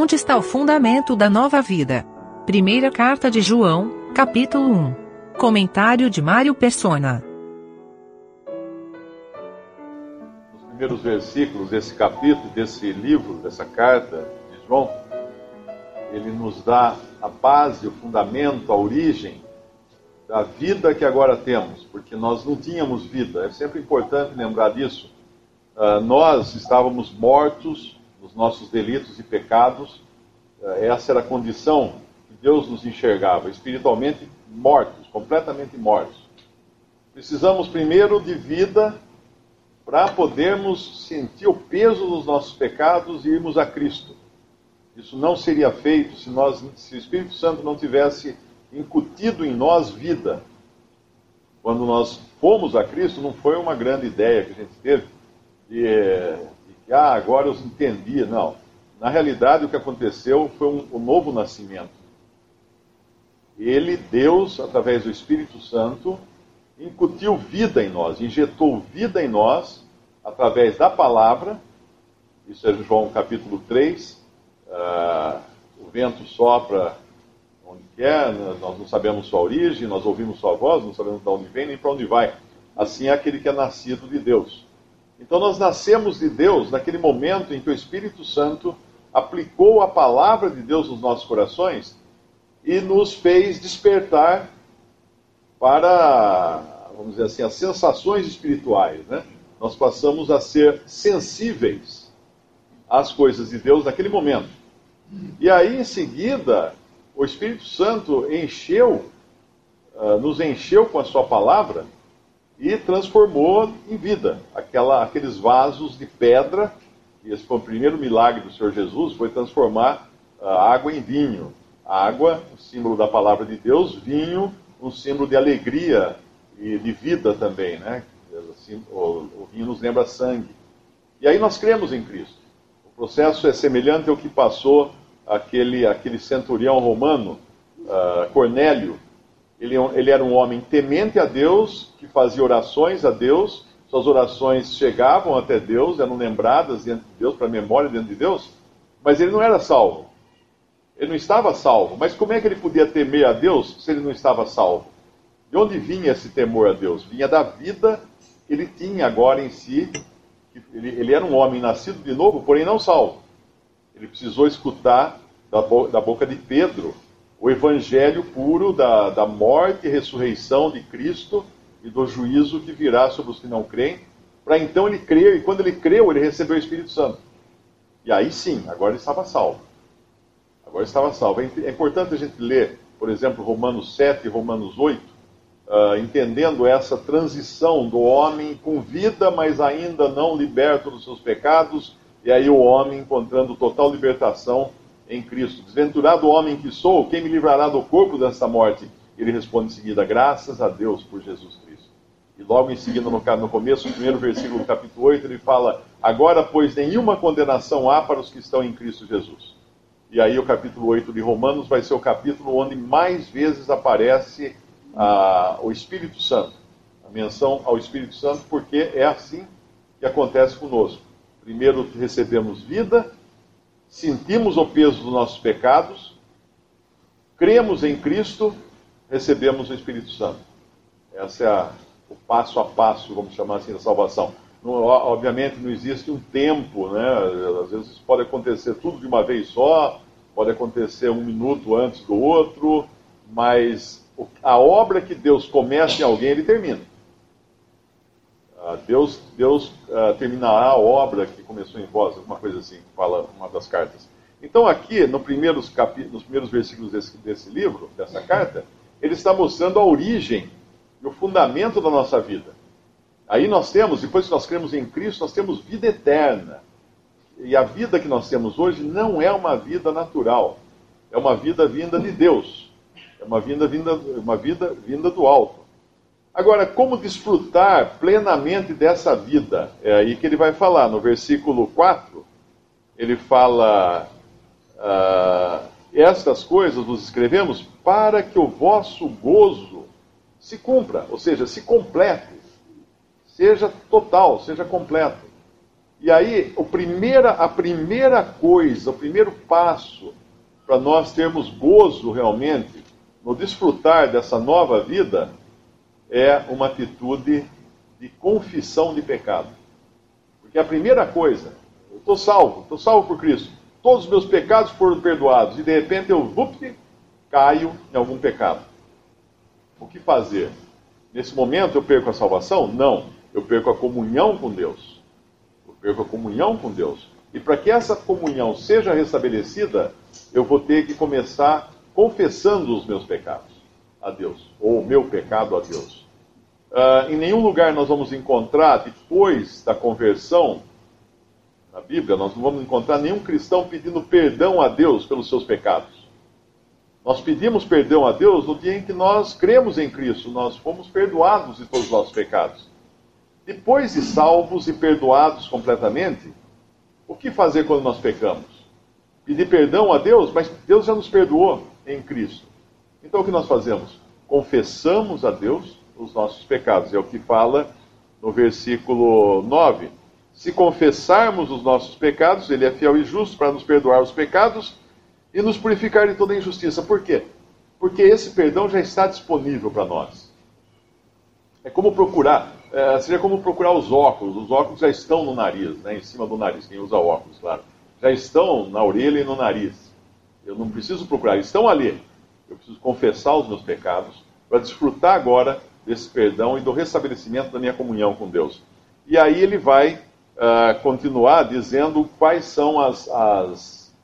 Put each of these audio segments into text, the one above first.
Onde está o fundamento da nova vida? Primeira carta de João, capítulo 1. Comentário de Mário Persona. Os primeiros versículos desse capítulo, desse livro, dessa carta de João, ele nos dá a base, o fundamento, a origem da vida que agora temos, porque nós não tínhamos vida. É sempre importante lembrar disso. Uh, nós estávamos mortos nos nossos delitos e pecados. Uh, essa era a condição que Deus nos enxergava, espiritualmente mortos, completamente mortos. Precisamos primeiro de vida para podermos sentir o peso dos nossos pecados e irmos a Cristo. Isso não seria feito se, nós, se o Espírito Santo não tivesse incutido em nós vida. Quando nós fomos a Cristo, não foi uma grande ideia que a gente teve de, de que, ah, agora eu entendi. Não. Na realidade, o que aconteceu foi um, um novo nascimento. Ele, Deus, através do Espírito Santo, incutiu vida em nós, injetou vida em nós, através da palavra. Isso é João capítulo 3, Uh, o vento sopra onde quer, nós não sabemos sua origem, nós ouvimos sua voz, não sabemos de onde vem nem para onde vai. Assim é aquele que é nascido de Deus. Então nós nascemos de Deus naquele momento em que o Espírito Santo aplicou a palavra de Deus nos nossos corações e nos fez despertar para, vamos dizer assim, as sensações espirituais. Né? Nós passamos a ser sensíveis às coisas de Deus naquele momento. E aí, em seguida, o Espírito Santo encheu, uh, nos encheu com a sua palavra e transformou em vida aquela, aqueles vasos de pedra. E esse foi o primeiro milagre do Senhor Jesus, foi transformar uh, água em vinho. Água, o símbolo da palavra de Deus, vinho, um símbolo de alegria e de vida também, né? Assim, o, o vinho nos lembra sangue. E aí nós cremos em Cristo. O processo é semelhante ao que passou aquele, aquele centurião romano, uh, Cornélio, ele, ele era um homem temente a Deus, que fazia orações a Deus, suas orações chegavam até Deus, eram lembradas diante de Deus, para memória diante de Deus, mas ele não era salvo. Ele não estava salvo. Mas como é que ele podia temer a Deus se ele não estava salvo? De onde vinha esse temor a Deus? Vinha da vida que ele tinha agora em si. Ele, ele era um homem nascido de novo, porém não salvo. Ele precisou escutar da, bo da boca de Pedro o evangelho puro da, da morte e ressurreição de Cristo e do juízo que virá sobre os que não creem, para então ele crer, e quando ele creu, ele recebeu o Espírito Santo. E aí sim, agora ele estava salvo. Agora estava salvo. É, é importante a gente ler, por exemplo, Romanos 7 e Romanos 8, uh, ah, entendendo essa transição do homem com vida, mas ainda não liberto dos seus pecados, e aí o homem encontrando total libertação em Cristo. Desventurado homem que sou, quem me livrará do corpo desta morte? Ele responde em seguida, graças a Deus por Jesus Cristo. E logo em seguida, no, no começo, no primeiro versículo do capítulo 8, ele fala, agora, pois, nenhuma condenação há para os que estão em Cristo Jesus. E aí o capítulo 8 de Romanos vai ser o capítulo onde mais vezes aparece ah, o Espírito Santo. A menção ao Espírito Santo, porque é assim que acontece conosco. Primeiro recebemos vida, sentimos o peso dos nossos pecados, cremos em Cristo, recebemos o Espírito Santo. Esse é a, o passo a passo, vamos chamar assim, da salvação. Não, obviamente não existe um tempo, né? Às vezes pode acontecer tudo de uma vez só, pode acontecer um minuto antes do outro, mas a obra que Deus começa em alguém, ele termina. Ah, Deus, Deus uh, terminará a obra que começou em vós, alguma coisa assim, fala uma das cartas. Então, aqui, no primeiros capi... nos primeiros versículos desse, desse livro, dessa carta, ele está mostrando a origem e o fundamento da nossa vida. Aí nós temos, depois que nós cremos em Cristo, nós temos vida eterna. E a vida que nós temos hoje não é uma vida natural, é uma vida vinda de Deus. É uma vida vinda, uma vida vinda do alto. Agora, como desfrutar plenamente dessa vida? É aí que ele vai falar, no versículo 4, ele fala: ah, Estas coisas vos escrevemos para que o vosso gozo se cumpra, ou seja, se complete, seja total, seja completo. E aí, primeira, a primeira coisa, o primeiro passo para nós termos gozo realmente no desfrutar dessa nova vida é uma atitude de confissão de pecado. Porque a primeira coisa, eu estou salvo, estou salvo por Cristo. Todos os meus pecados foram perdoados. E de repente eu vup, caio em algum pecado. O que fazer? Nesse momento eu perco a salvação? Não. Eu perco a comunhão com Deus. Eu perco a comunhão com Deus. E para que essa comunhão seja restabelecida, eu vou ter que começar confessando os meus pecados a Deus, ou o meu pecado a Deus. Uh, em nenhum lugar nós vamos encontrar, depois da conversão, na Bíblia, nós não vamos encontrar nenhum cristão pedindo perdão a Deus pelos seus pecados. Nós pedimos perdão a Deus no dia em que nós cremos em Cristo, nós fomos perdoados de todos os nossos pecados. Depois de salvos e perdoados completamente, o que fazer quando nós pecamos? Pedir perdão a Deus, mas Deus já nos perdoou em Cristo. Então o que nós fazemos? Confessamos a Deus os nossos pecados. É o que fala no versículo 9. Se confessarmos os nossos pecados, Ele é fiel e justo para nos perdoar os pecados e nos purificar de toda injustiça. Por quê? Porque esse perdão já está disponível para nós. É como procurar, é, seria como procurar os óculos. Os óculos já estão no nariz, né, em cima do nariz, quem usa óculos, claro. Já estão na orelha e no nariz. Eu não preciso procurar, estão ali. Eu preciso confessar os meus pecados para desfrutar agora desse perdão e do restabelecimento da minha comunhão com Deus. E aí ele vai uh, continuar dizendo quais são as, as,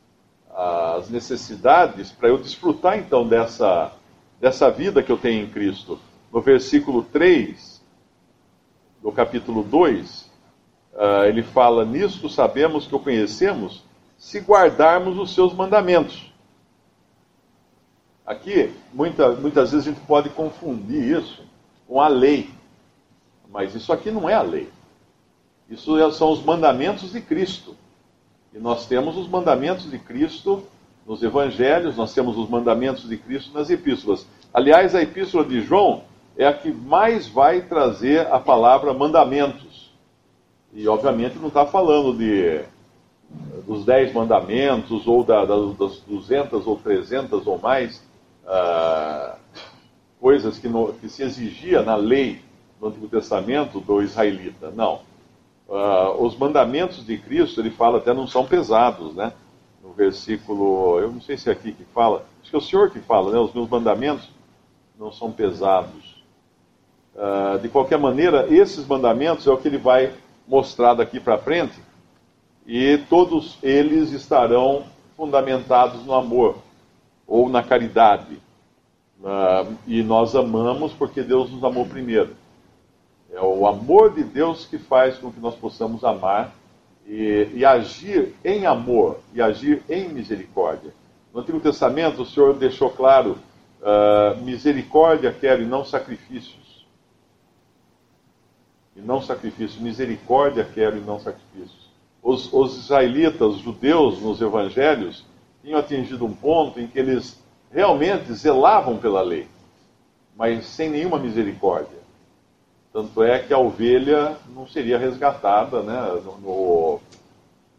as necessidades para eu desfrutar então dessa, dessa vida que eu tenho em Cristo. No versículo 3 do capítulo 2, uh, ah, ele fala: Nisto sabemos que o conhecemos se guardarmos os seus mandamentos. Aqui, muita, muitas vezes a gente pode confundir isso com a lei. Mas isso aqui não é a lei. Isso é, são os mandamentos de Cristo. E nós temos os mandamentos de Cristo nos evangelhos, nós temos os mandamentos de Cristo nas epístolas. Aliás, a epístola de João é a que mais vai trazer a palavra mandamentos. E, obviamente, não está falando de, dos dez mandamentos, ou da, das 200 ou 300 ou mais uh, coisas que, no, que se exigia na lei do Antigo Testamento do israelita. Não. Uh, os mandamentos de Cristo, ele fala até não são pesados, né? No versículo, eu não sei se é aqui que fala, acho que é o Senhor que fala, né? Os meus mandamentos não são pesados. Uh, de qualquer maneira, esses mandamentos é o que ele vai mostrar daqui para frente, e todos eles estarão fundamentados no amor ou na caridade. Uh, e nós amamos porque Deus nos amou primeiro. É o amor de Deus que faz com que nós possamos amar e, e agir em amor e agir em misericórdia. No Antigo Testamento, o Senhor deixou claro: uh, misericórdia quero e não sacrifícios. E não sacrifícios. Misericórdia quero e não sacrifícios. Os, os israelitas, os judeus nos evangelhos, tinham atingido um ponto em que eles realmente zelavam pela lei, mas sem nenhuma misericórdia. Tanto é que a ovelha não seria resgatada, né? No,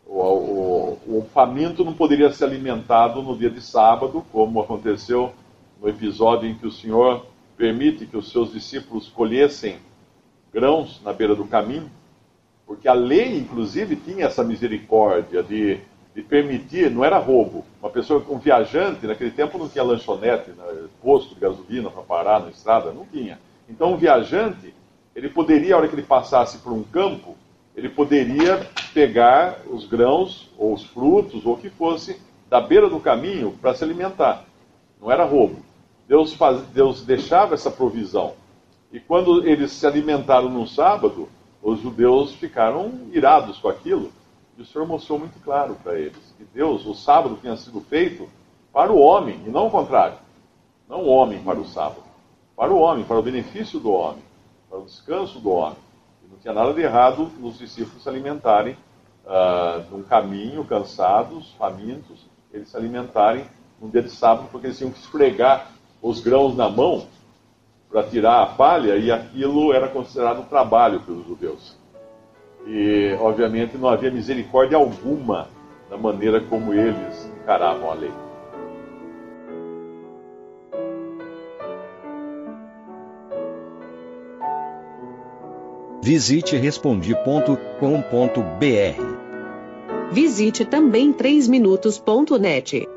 o, o, o, faminto não poderia ser alimentado no dia de sábado, como aconteceu no episódio em que o Senhor permite que os seus discípulos colhessem grãos na beira do caminho, porque a lei, inclusive, tinha essa misericórdia de de permitir, não era roubo. Uma pessoa, um viajante, naquele tempo não tinha lanchonete, né, posto de gasolina para parar na estrada, não tinha. Então, um viajante, ele poderia, a hora que ele passasse por um campo, ele poderia pegar os grãos, ou os frutos, ou o que fosse, da beira do caminho para se alimentar. Não era roubo. Deus, faz, Deus deixava essa provisão. E quando eles se alimentaram no sábado, os judeus ficaram irados com aquilo e o Senhor mostrou muito claro para eles que Deus, o sábado tinha sido feito para o homem, e não o contrário. Não o homem para o sábado. Para o homem, para o benefício do homem, para o descanso do homem. E não tinha nada de errado nos discípulos se alimentarem uh, num caminho, cansados, famintos, eles se alimentarem num dia de sábado, porque eles tinham que esfregar os grãos na mão para tirar a palha, e aquilo era considerado trabalho pelos judeus. E, obviamente, não havia misericórdia alguma na maneira como eles encaravam a lei. Visite respondi.com.br. Visite também 3minutos.net.